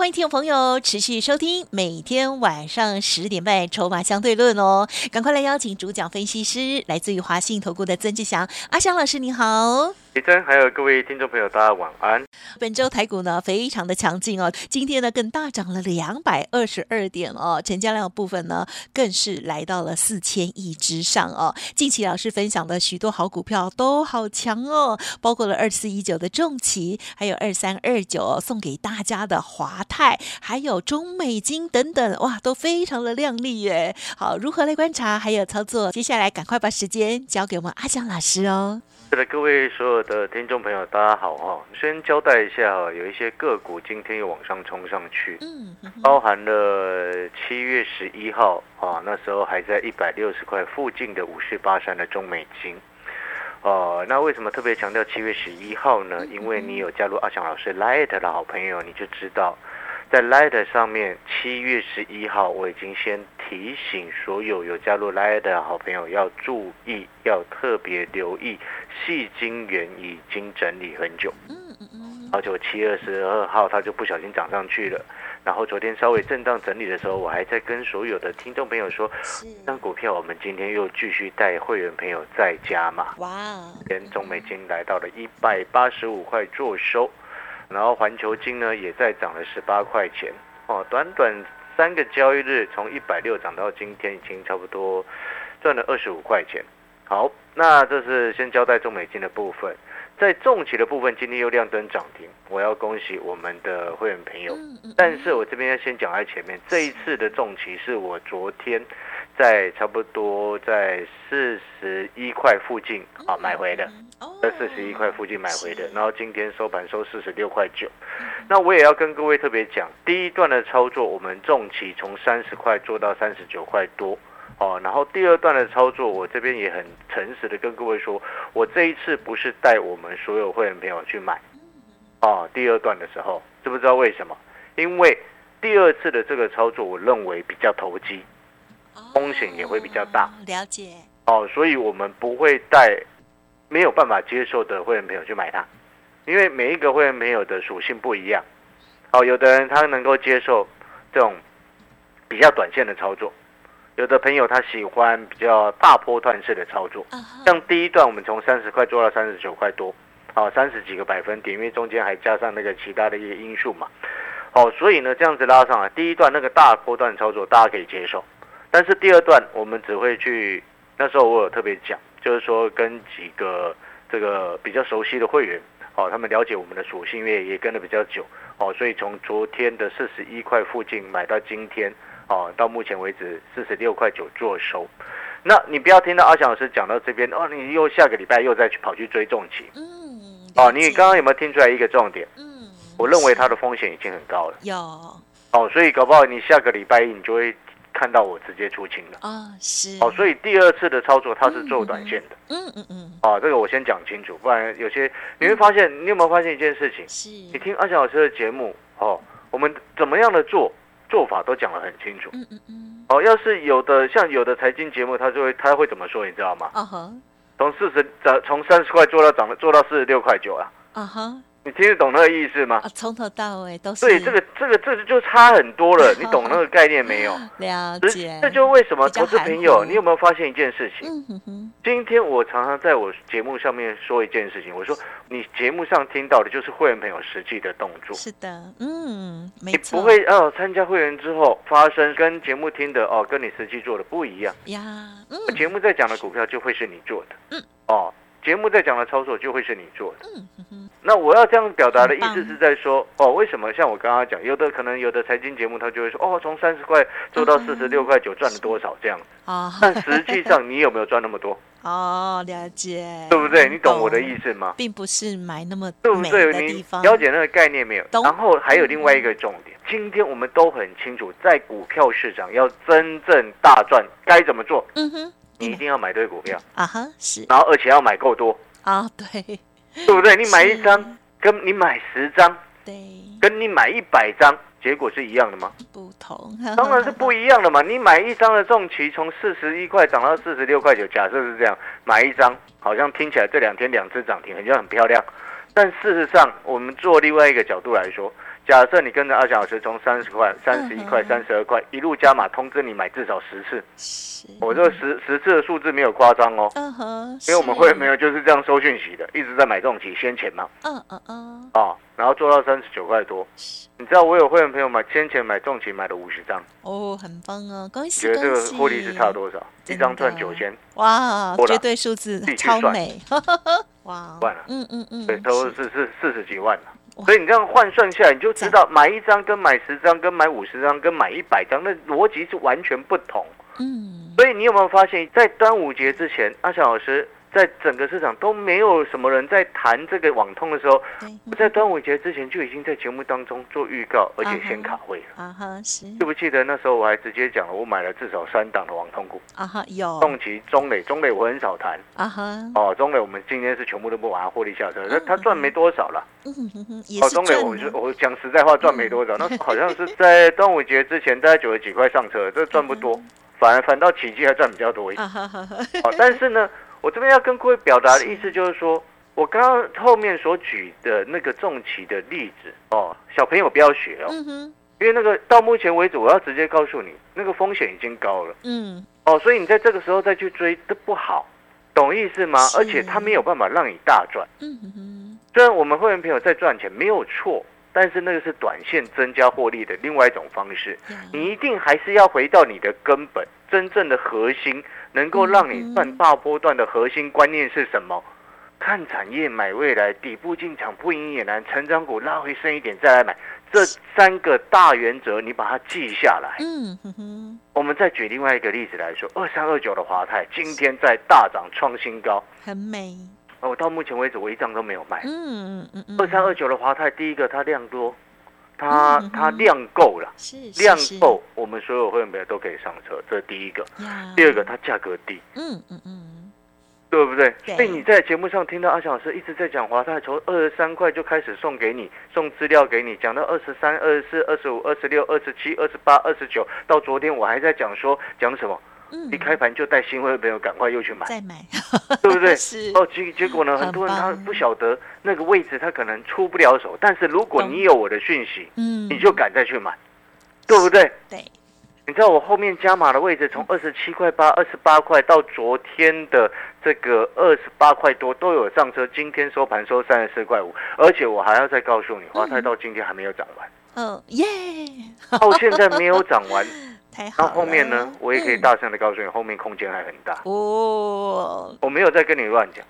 欢迎听众朋友持续收听每天晚上十点半《筹码相对论》哦，赶快来邀请主讲分析师，来自于华信投顾的曾志祥阿祥老师，你好。李真，还有各位听众朋友，大家晚安。本周台股呢非常的强劲哦，今天呢更大涨了两百二十二点哦，成交量部分呢更是来到了四千亿之上哦。近期老师分享的许多好股票都好强哦，包括了二四一九的重旗，还有二三二九送给大家的华泰，还有中美金等等，哇，都非常的亮丽耶。好，如何来观察还有操作？接下来赶快把时间交给我们阿江老师哦。是的，各位所有的听众朋友，大家好哈。先交代一下哈，有一些个股今天又往上冲上去，嗯，包含了七月十一号啊，那时候还在一百六十块附近的五四八三的中美金，哦，那为什么特别强调七月十一号呢？因为你有加入阿翔老师 Light 的好朋友，你就知道。在 Light 上面，七月十一号，我已经先提醒所有有加入 Light 的好朋友要注意，要特别留意，细晶元已经整理很久。嗯嗯嗯。而且七月十二号它就不小心涨上去了，然后昨天稍微震荡整理的时候，我还在跟所有的听众朋友说，那股票我们今天又继续带会员朋友再加嘛。哇。跟中美金来到了一百八十五块做收。然后环球金呢也在涨了十八块钱哦，短短三个交易日从一百六涨到今天已经差不多赚了二十五块钱。好，那这是先交代中美金的部分，在重企的部分今天又亮灯涨停，我要恭喜我们的会员朋友。但是我这边要先讲在前面，这一次的重企是我昨天。在差不多在四十一块附近啊买回的，在四十一块附近买回的，然后今天收盘收四十六块九。那我也要跟各位特别讲，第一段的操作我们重期从三十块做到三十九块多哦，然后第二段的操作我这边也很诚实的跟各位说，我这一次不是带我们所有会员朋友去买哦，第二段的时候知不知道为什么？因为第二次的这个操作我认为比较投机。风险也会比较大，了解哦，所以我们不会带没有办法接受的会员朋友去买它，因为每一个会员朋友的属性不一样。哦，有的人他能够接受这种比较短线的操作，有的朋友他喜欢比较大波段式的操作。像第一段我们从三十块做到三十九块多，哦，三十几个百分点，因为中间还加上那个其他的一些因素嘛。哦，所以呢这样子拉上来，第一段那个大波段操作大家可以接受。但是第二段我们只会去，那时候我有特别讲，就是说跟几个这个比较熟悉的会员，哦，他们了解我们的属性，因为也跟的比较久，哦，所以从昨天的四十一块附近买到今天，哦，到目前为止四十六块九做收。那你不要听到阿翔老师讲到这边，哦，你又下个礼拜又再去跑去追重情，嗯，哦，你刚刚有没有听出来一个重点？嗯，我认为它的风险已经很高了，有，哦，所以搞不好你下个礼拜一你就会。看到我直接出清了啊，是。哦，所以第二次的操作它是做短线的，嗯嗯嗯，啊，这个我先讲清楚，不然有些你会发现，你有没有发现一件事情？是，你听阿翔老师的节目哦，我们怎么样的做做法都讲得很清楚，嗯嗯嗯，哦，要是有的像有的财经节目，他就会他会怎么说，你知道吗？啊哈，从四十涨从三十块做到涨了做到四十六块九啊，啊哈。你听得懂那个意思吗？从头到尾都是。对，这个这个这就差很多了。你懂那个概念没有？了解。这就为什么投资朋友，你有没有发现一件事情？今天我常常在我节目上面说一件事情，我说你节目上听到的就是会员朋友实际的动作。是的，嗯，没错。你不会哦，参加会员之后发生跟节目听的哦，跟你实际做的不一样呀。嗯，节目在讲的股票就会是你做的。嗯，哦。节目在讲的操作就会是你做的。嗯哼。那我要这样表达的意思是在说，哦，为什么像我刚刚讲，有的可能有的财经节目他就会说，哦，从三十块做到四十六块九，赚了多少这样。啊。但实际上你有没有赚那么多？哦，了解。对不对？你懂我的意思吗？并不是买那么对不对？你了解那个概念没有？然后还有另外一个重点，今天我们都很清楚，在股票市场要真正大赚该怎么做？嗯哼。你一定要买对股票啊哈，是，然后而且要买够多啊，对，对不对？你买一张跟你买十张，对，跟你买一百张。结果是一样的吗？不同，当然是不一样的嘛。你买一张的重旗从四十一块涨到四十六块九，假设是这样，买一张好像听起来这两天两只涨停，好像很漂亮。但事实上，我们做另外一个角度来说。假设你跟着阿翔老师从三十块、三十一块、三十二块一路加码，通知你买至少十次。我这个十十次的数字没有夸张哦。嗯哼。因为我们会没有就是这样收讯息的，一直在买这种期先前嘛。嗯嗯嗯。哦，然后做到三十九块多。你知道我有会员朋友买先前买重期买了五十张。哦，很棒哦，恭喜觉得这个获利是差多少？一张赚九千。哇，绝对数字超美。哇。万了。嗯嗯嗯。对，都是是四十几万了。所以你这样换算下来，你就知道买一张跟买十张跟买五十张跟买一百张，那逻辑是完全不同。嗯，所以你有没有发现，在端午节之前，阿翔老师？在整个市场都没有什么人在谈这个网通的时候，我在端午节之前就已经在节目当中做预告，而且先卡位了。啊哈，是。记不记得那时候我还直接讲了，我买了至少三档的网通股。啊哈，有。动奇、中磊、中磊我很少谈。啊哈。哦，中磊我们今天是全部都不把它获利下车，那他赚没多少了。嗯哼哼，哦，中磊我就我讲实在话赚没多少，那好像是在端午节之前大概九十几块上车，这赚不多，反而反倒奇迹还赚比较多一点。哦，但是呢。我这边要跟各位表达的意思就是说，我刚刚后面所举的那个重旗的例子哦，小朋友不要学哦，因为那个到目前为止，我要直接告诉你，那个风险已经高了，嗯，哦，所以你在这个时候再去追都不好，懂意思吗？而且他没有办法让你大赚，嗯哼，虽然我们会员朋友在赚钱没有错，但是那个是短线增加获利的另外一种方式，你一定还是要回到你的根本，真正的核心。能够让你赚大波段的核心观念是什么？看产业买未来，底部进场不赢也难，成长股拉回升一点再来买，这三个大原则你把它记下来。嗯哼哼。我们再举另外一个例子来说，二三二九的华泰今天在大涨创新高，很美。我到目前为止我一张都没有卖。嗯嗯嗯。二三二九的华泰，第一个它量多。它它量够了，量够，我们所有会员都可以上车，这是第一个。第二个，它价格低，嗯嗯嗯，对不对？所以你在节目上听到阿翔老师一直在讲华泰，从二十三块就开始送给你，送资料给你，讲到二十三、二十四、二十五、二十六、二十七、二十八、二十九，到昨天我还在讲说讲什么。一开盘就带新会朋友赶快又去买，再买，对不对？是哦，结结果呢，很多人他不晓得那个位置，他可能出不了手。但是如果你有我的讯息，嗯，你就敢再去买，对不对？对。你知道我后面加码的位置，从二十七块八、二十八块到昨天的这个二十八块多都有上车。今天收盘收三十四块五，而且我还要再告诉你，华泰到今天还没有涨完。嗯，耶，到现在没有涨完。那后面呢？我也可以大声的告诉你，后面空间还很大哦。我没有在跟你乱讲。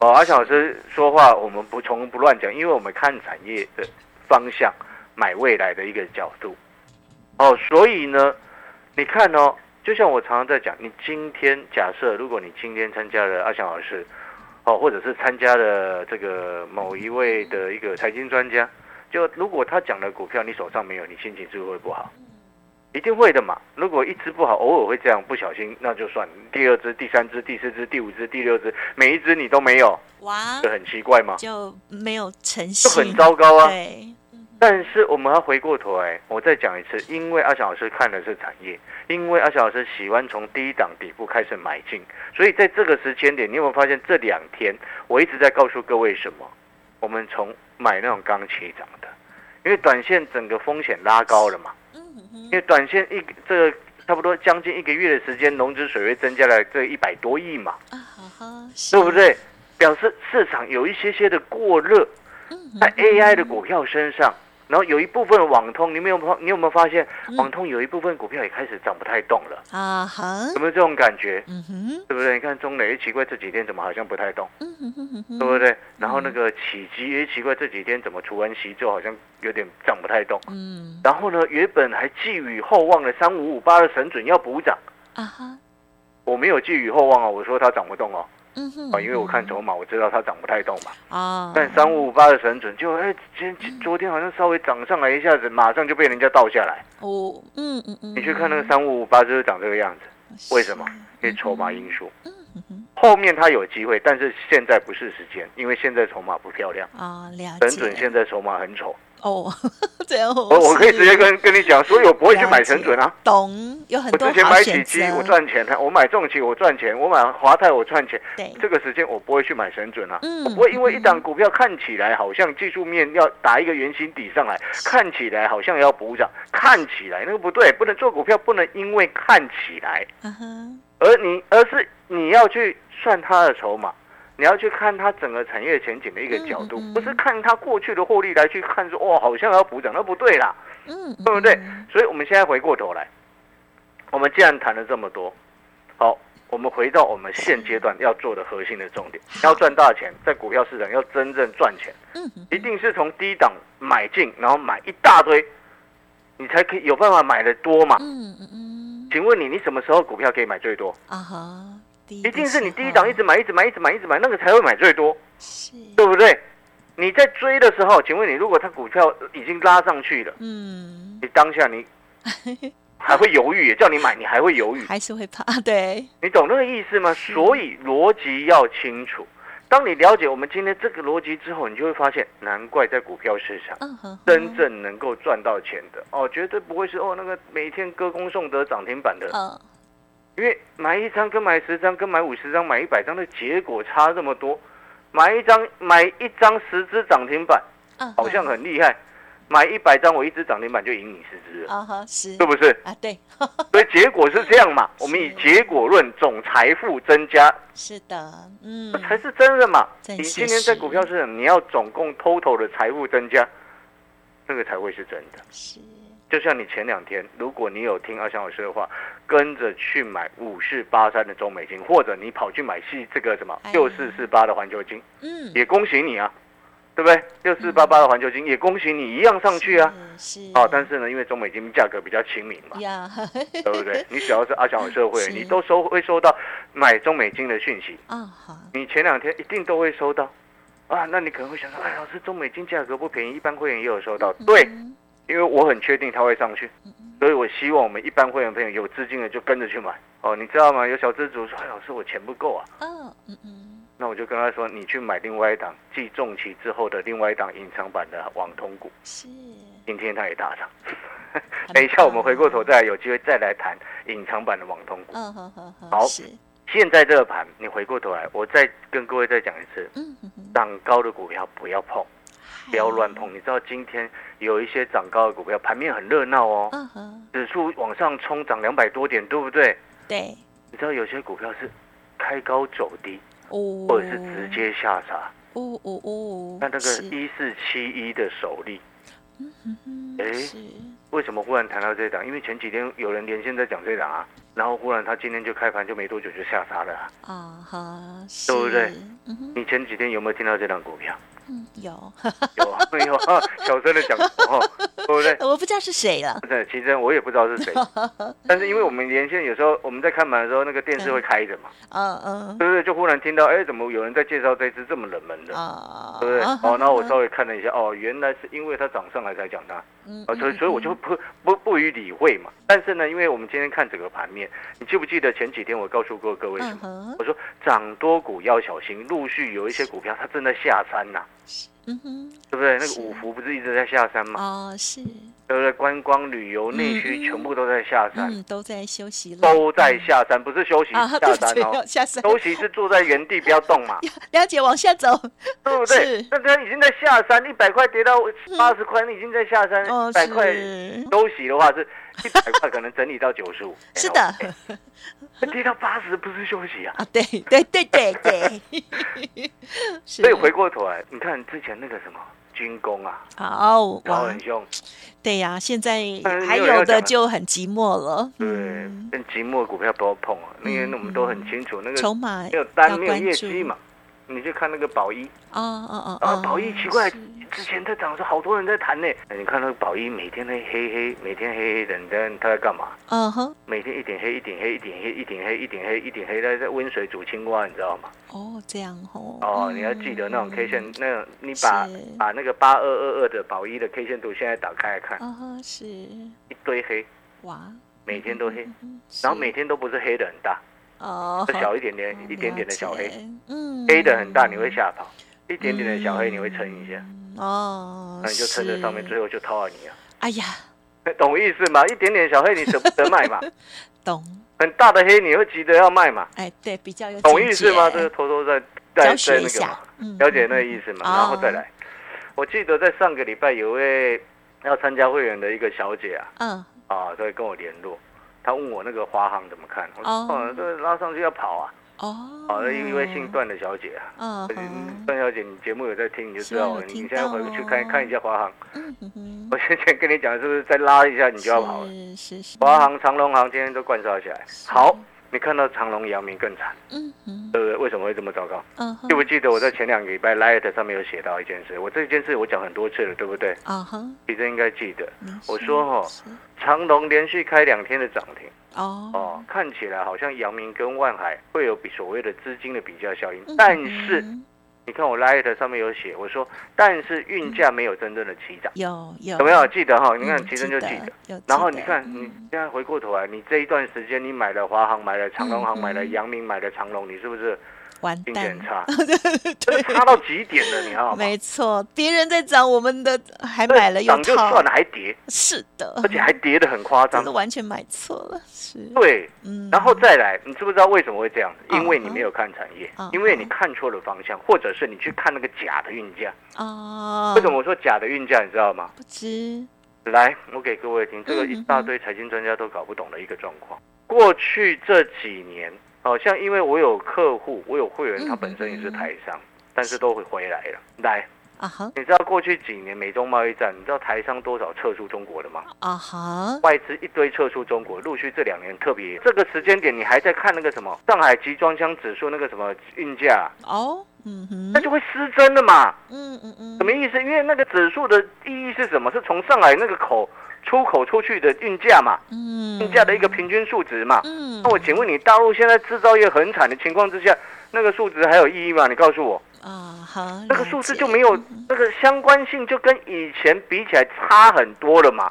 哦，阿小老师说话，我们不从不乱讲，因为我们看产业的方向，买未来的一个角度。哦，所以呢，你看哦，就像我常常在讲，你今天假设，如果你今天参加了阿翔老师，哦，或者是参加了这个某一位的一个财经专家，就如果他讲的股票你手上没有，你心情是不是会不好？一定会的嘛！如果一只不好，偶尔会这样不小心，那就算。第二只、第三只、第四只、第五只、第六只，每一只你都没有，哇，就很奇怪嘛，就没有诚信，就很糟糕啊。对。但是我们要回过头来，我再讲一次，因为阿翔老师看的是产业，因为阿翔老师喜欢从低档底部开始买进，所以在这个时间点，你有没有发现这两天我一直在告诉各位什么？我们从买那种刚起涨的，因为短线整个风险拉高了嘛。因为短线一这个差不多将近一个月的时间，融资水位增加了这一百多亿嘛，对不对？表示市场有一些些的过热，在 AI 的股票身上。然后有一部分网通，你没有发，你有没有发现网通有一部分股票也开始涨不太动了啊？哈，有没有这种感觉？嗯哼，对不对？你看中磊，奇怪这几天怎么好像不太动？嗯哼哼哼，对不对？然后那个启基也奇怪这几天怎么除完息之后好像有点涨不太动？嗯，然后呢，原本还寄予厚望的三五五八的神准要补涨啊哈，我没有寄予厚望啊，我说它涨不动哦。嗯哼，啊，因为我看筹码，我知道它涨不太动嘛。啊，但三五五八的神准就哎，今昨天好像稍微涨上来一下子，马上就被人家倒下来。哦，嗯嗯嗯，你去看那个三五五八就是长这个样子。为什么？因为筹码因素。后面它有机会，但是现在不是时间，因为现在筹码不漂亮啊。了解。准现在筹码很丑。哦，这样我我可以直接跟跟你讲，所以我不会去买神准啊。懂，有很多我之前买起基我赚钱的，我买重企我赚钱，我买华泰我赚钱。对，这个时间我不会去买神准啊。嗯，我不会因为一档股票看起来好像技术面要打一个圆形底上来，看起来好像要补涨，看起来那个不对，不能做股票，不能因为看起来，嗯而你而是你要去算它的筹码。你要去看它整个产业前景的一个角度，不是看它过去的获利来去看说哇好像要补涨，那不对啦，嗯，对不对？所以我们现在回过头来，我们既然谈了这么多，好，我们回到我们现阶段要做的核心的重点，要赚大钱，在股票市场要真正赚钱，嗯，一定是从低档买进，然后买一大堆，你才可以有办法买的多嘛，嗯嗯嗯，请问你你什么时候股票可以买最多？啊哈。一定是你第一档一直买，一直买，一直买，一直买，那个才会买最多，对不对？你在追的时候，请问你，如果它股票已经拉上去了，嗯，你当下你 还会犹豫？叫你买，你还会犹豫？还是会怕？对，你懂那个意思吗？所以逻辑要清楚。当你了解我们今天这个逻辑之后，你就会发现，难怪在股票市场，真正能够赚到钱的哦，绝对不会是哦那个每天歌功颂德涨停板的。因为买一张跟买十张跟买五十张买一百张的结果差这么多，买一张买一张十只涨停板，好像很厉害，买一百张我一只涨停板就赢你十只了，啊哈是，是不是啊？对，所以结果是这样嘛？我们以结果论，总财富增加，是的，嗯，才是真的嘛？你今天在股票市场，你要总共 total 的财富增加，那个才会是真的，是。就像你前两天，如果你有听阿翔老师的话，跟着去买五四八三的中美金，或者你跑去买系这个什么六四四八的环球金，嗯，也恭喜你啊，对不对？六四八八的环球金也恭喜你一样上去啊，是啊，但是呢，因为中美金价格比较亲民嘛，对不对？你只要是阿翔老师的会员，你都收会收到买中美金的讯息。啊，好，你前两天一定都会收到。啊，那你可能会想到，哎，老师，中美金价格不便宜，一般会员也有收到，对。因为我很确定它会上去，所以我希望我们一般会员朋友有资金的就跟着去买哦，你知道吗？有小资主说：“哎，老师，我钱不够啊。”嗯嗯嗯，那我就跟他说：“你去买另外一档继重期之后的另外一档隐藏版的网通股。”是，今天它也大涨。等一 下我们回过头再有机会再来谈隐藏版的网通股。嗯好好好。好，现在这个盘你回过头来，我再跟各位再讲一次：嗯涨高的股票不要碰。不要乱碰，你知道今天有一些涨高的股票，盘面很热闹哦，指数往上冲，涨两百多点，对不对？对。你知道有些股票是开高走低，哦，或者是直接下杀，哦哦哦。那那个一四七一的首例，哎，为什么忽然谈到这档？因为前几天有人连线在讲这档啊，然后忽然他今天就开盘就没多久就下杀了啊，哈，对不对？你前几天有没有听到这档股票？嗯，有。有有，小声的讲哦，对不对？我不知道是谁了。对，其实我也不知道是谁，但是因为我们连线有时候我们在看盘的时候，那个电视会开着嘛，嗯嗯，对不对？就忽然听到，哎，怎么有人在介绍这只这么冷门的，啊对不对？哦，然后我稍微看了一下，哦，原来是因为它涨上来才讲它，啊，所以所以我就不不不予理会嘛。但是呢，因为我们今天看整个盘面，你记不记得前几天我告诉过各位什么？我说涨多股要小心，陆续有一些股票它正在下山呐。嗯哼，对不对？那个五福不是一直在下山吗？哦，是。对不对？观光旅游内需全部都在下山，都在休息了。都在下山，不是休息，下山哦。下山。休息是坐在原地不要动嘛。了解，往下走，对不对？那他已经在下山，一百块跌到八十块，你已经在下山。一百块休息的话是。一百块可能整理到九十五，是的，跌到八十不是休息啊？啊，对对对对对。所以回过头来，你看之前那个什么军工啊，好，跑很凶。对呀，现在还有的就很寂寞了。对，很寂寞股票不要碰啊，因为我们都很清楚那个筹码没有单没有业绩嘛。你去看那个宝一，哦哦哦，啊，宝一奇怪。之前在涨的时候，好多人在谈呢。你看那个宝一，每天黑黑黑，每天黑黑的，你在他在干嘛？嗯哼，每天一点黑，一点黑，一点黑，一点黑，一点黑，一点黑，在在温水煮青蛙，你知道吗？哦，这样哦。哦，你要记得那种 K 线，那种你把把那个八二二二的宝一的 K 线图现在打开来看。嗯哼，是一堆黑。哇。每天都黑，然后每天都不是黑的很大，哦，小一点点，一点点的小黑，嗯，黑的很大你会吓跑，一点点的小黑你会撑一下，哦，那你就撑在上面，最后就套到你啊！哎呀，懂意思吗？一点点小黑你舍不得卖嘛？懂。很大的黑你会急着要卖嘛？哎，对，比较有懂意思吗？这是偷偷在在在那个嘛，了解那个意思嘛？然后再来，我记得在上个礼拜有位要参加会员的一个小姐啊，嗯，啊，所以跟我联络，她问我那个华航怎么看？我说哦，这拉上去要跑啊。哦，好的，一位姓段的小姐啊，嗯，段小姐，你节目有在听，你就知道了。你现在回去看看一下华航，嗯我先前跟你讲，是不是再拉一下你就要跑了？是是。华航、长龙航今天都灌烧起来，好。你看到长隆、阳明更惨，嗯嗯，对不对？为什么会这么糟糕？嗯，记不记得我在前两个礼拜 Light 上面有写到一件事？我这件事我讲很多次了，对不对？啊哈，你真应该记得。我说哈，长隆连续开两天的涨停，哦哦，看起来好像阳明跟万海会有比所谓的资金的比较效应，但是。你看我 light 上面有写，我说，但是运价没有真正的起涨，有有。有没有？记得哈？你看其实就记得，然后你看你现在回过头来，你这一段时间你买了华航，买了长隆航，买了阳明，买了长隆，你是不是？完蛋，差，对，差到极点了，你知道吗？没错，别人在涨，我们的还买了又涨就算了，还跌，是的，而且还跌的很夸张，是完全买错了，是。对，嗯，然后再来，你知不知道为什么会这样？因为你没有看产业，因为你看错了方向，或者是你去看那个假的运价哦。为什么我说假的运价？你知道吗？不知。来，我给各位听，这个一大堆财经专家都搞不懂的一个状况。过去这几年。好像因为我有客户，我有会员，他本身也是台商，但是都会回来了。来啊哈，你知道过去几年美中贸易战，你知道台商多少撤出中国的吗？啊哈，外资一堆撤出中国，陆续这两年特别这个时间点，你还在看那个什么上海集装箱指数那个什么运价哦，嗯哼，那就会失真的嘛。嗯嗯嗯，什么意思？因为那个指数的意义是什么？是从上海那个口。出口出去的运价嘛，嗯，运价的一个平均数值嘛，嗯，那我请问你，大陆现在制造业很惨的情况之下，那个数值还有意义吗？你告诉我，啊，好，那个数字就没有那个相关性，就跟以前比起来差很多了嘛。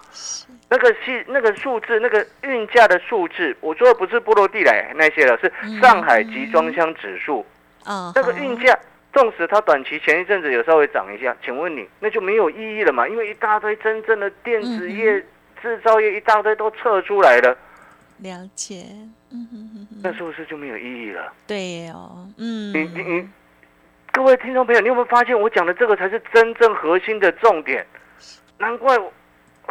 那个是那个数字，那个运价的数字，我说的不是波罗的海那些了，是上海集装箱指数，啊，那个运价。纵使它短期前一阵子有稍微涨一下，请问你那就没有意义了嘛？因为一大堆真正的电子业、制造业一大堆都撤出来了。了解，嗯哼哼哼，那是不是就没有意义了？对哦，嗯。你你你，各位听众朋友，你有没有发现我讲的这个才是真正核心的重点？难怪。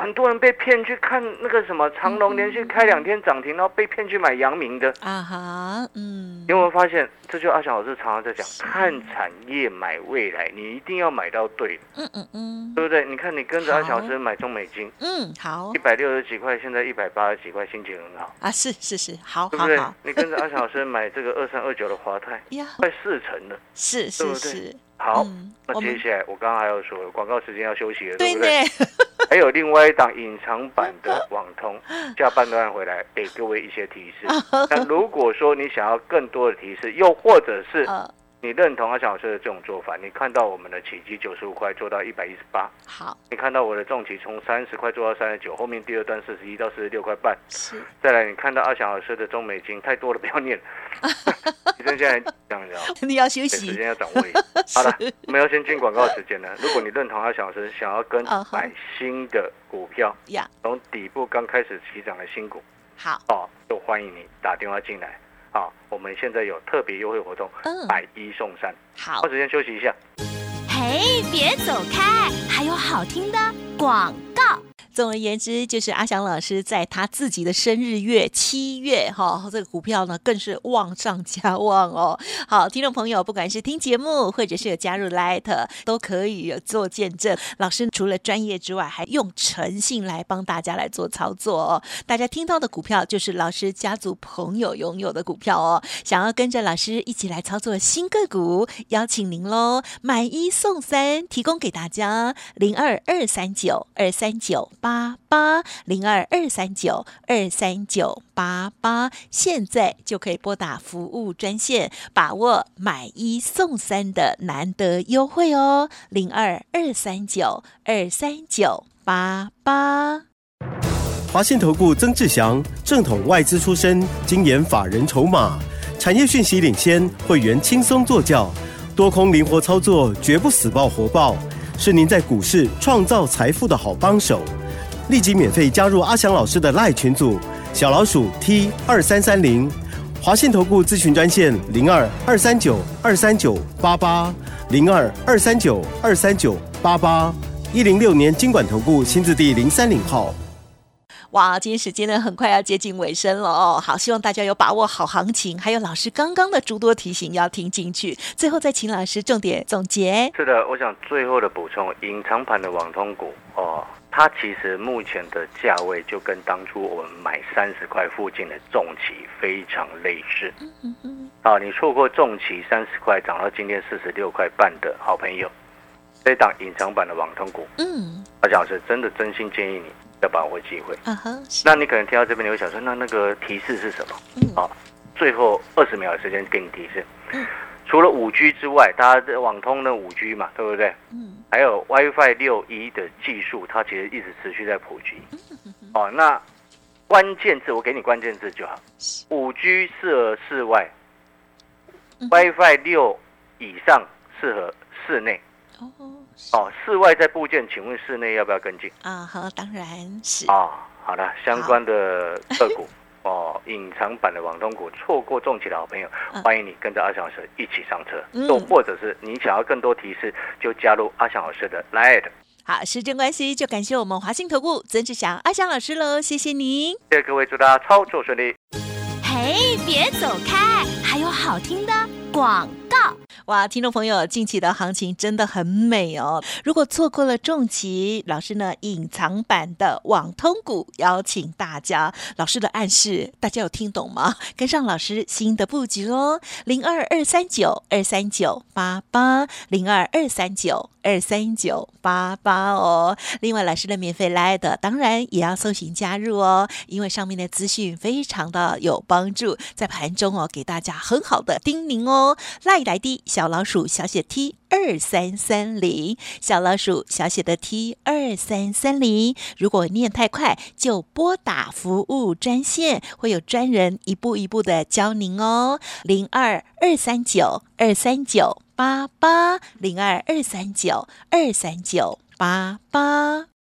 很多人被骗去看那个什么长隆连续开两天涨停，然后被骗去买阳明的啊哈，嗯，有没有发现？这就阿翔老师常常在讲，看产业买未来，你一定要买到对，嗯嗯嗯，对不对？你看你跟着阿翔老师买中美金，嗯，好，一百六十几块，现在一百八十几块，心情很好啊，是是是，好，对不对？你跟着阿翔老师买这个二三二九的华泰，呀，快四成了，是是是。好，那接下来我刚刚还要说广告时间要休息了，对不对？还有另外一档隐藏版的网通，下半段回来给各位一些提示。那如果说你想要更多的提示，又或者是。你认同阿强老师的这种做法？你看到我们的起基九十五块做到一百一十八，好。你看到我的重企从三十块做到三十九，后面第二段四十一到四十六块半。是。再来，你看到阿强老师的中美金太多了，不要念。你现在这样子，你要休息，时间要掌握。好了，我们要先进广告时间了。如果你认同阿强老师想要跟买新的股票，从底部刚开始起涨的新股，好哦，就欢迎你打电话进来。好，我们现在有特别优惠活动，买一送三。好，花时间休息一下。嘿，别走开，还有好听的广告。总而言之，就是阿翔老师在他自己的生日月七月哈，这个股票呢更是旺上加旺哦。好，听众朋友，不管是听节目或者是有加入 Light，都可以有做见证。老师除了专业之外，还用诚信来帮大家来做操作哦。大家听到的股票就是老师家族朋友拥有的股票哦。想要跟着老师一起来操作新个股，邀请您喽，买一送三，提供给大家零二二三九二三九。八八零二二三九二三九八八，现在就可以拨打服务专线，把握买一送三的难得优惠哦。零二二三九二三九八八。华信投顾曾志祥，正统外资出身，精研法人筹码，产业讯息领先，会员轻松做教，多空灵活操作，绝不死爆活爆，是您在股市创造财富的好帮手。立即免费加入阿翔老师的赖群组，小老鼠 T 二三三零，华信投顾咨询专线零二二三九二三九八八零二二三九二三九八八一零六年经管投顾新字第零三零号。哇，今天时间呢很快要接近尾声了哦，好，希望大家有把握好行情，还有老师刚刚的诸多提醒要听进去。最后再请老师重点总结。是的，我想最后的补充，隐藏版的网通股哦，它其实目前的价位就跟当初我们买三十块附近的重企非常类似。嗯嗯。啊，你错过重企三十块涨到今天四十六块半的好朋友，这档隐藏版的网通股，嗯，阿蒋老师真的真心建议你。要把握机会，那你可能听到这边，你会想说，那那个提示是什么？好，最后二十秒的时间给你提示。嗯，除了五 G 之外，大家的网通的五 G 嘛，对不对？嗯，还有 WiFi 六一的技术，它其实一直持续在普及。哦，那关键字我给你关键字就好，五 G 适合室外，WiFi 六以上适合室内。哦。哦，室外在部件，请问室内要不要跟进？啊，好，当然是。啊，好的，相关的个股哦，隐藏版的网通股，错过重企的好朋友，欢迎你跟着阿翔老师一起上车。又或者是你想要更多提示，就加入阿翔老师的 Line。好，时间关系，就感谢我们华信投顾曾志祥阿翔老师喽，谢谢您。谢谢各位，祝大家操作顺利。嘿，别走开，还有好听的广哇，听众朋友，近期的行情真的很美哦！如果错过了重疾老师呢隐藏版的网通股，邀请大家，老师的暗示大家有听懂吗？跟上老师新的布局喽，零二二三九二三九八八，零二二三九二三九八八哦。另外，老师的免费来的，当然也要搜寻加入哦，因为上面的资讯非常的有帮助，在盘中哦给大家很好的叮咛哦，赖来的。小老鼠小写 T 二三三零，小老鼠小写的 T 二三三零。如果念太快，就拨打服务专线，会有专人一步一步的教您哦。零二二三九二三九八八，零二二三九二三九八八。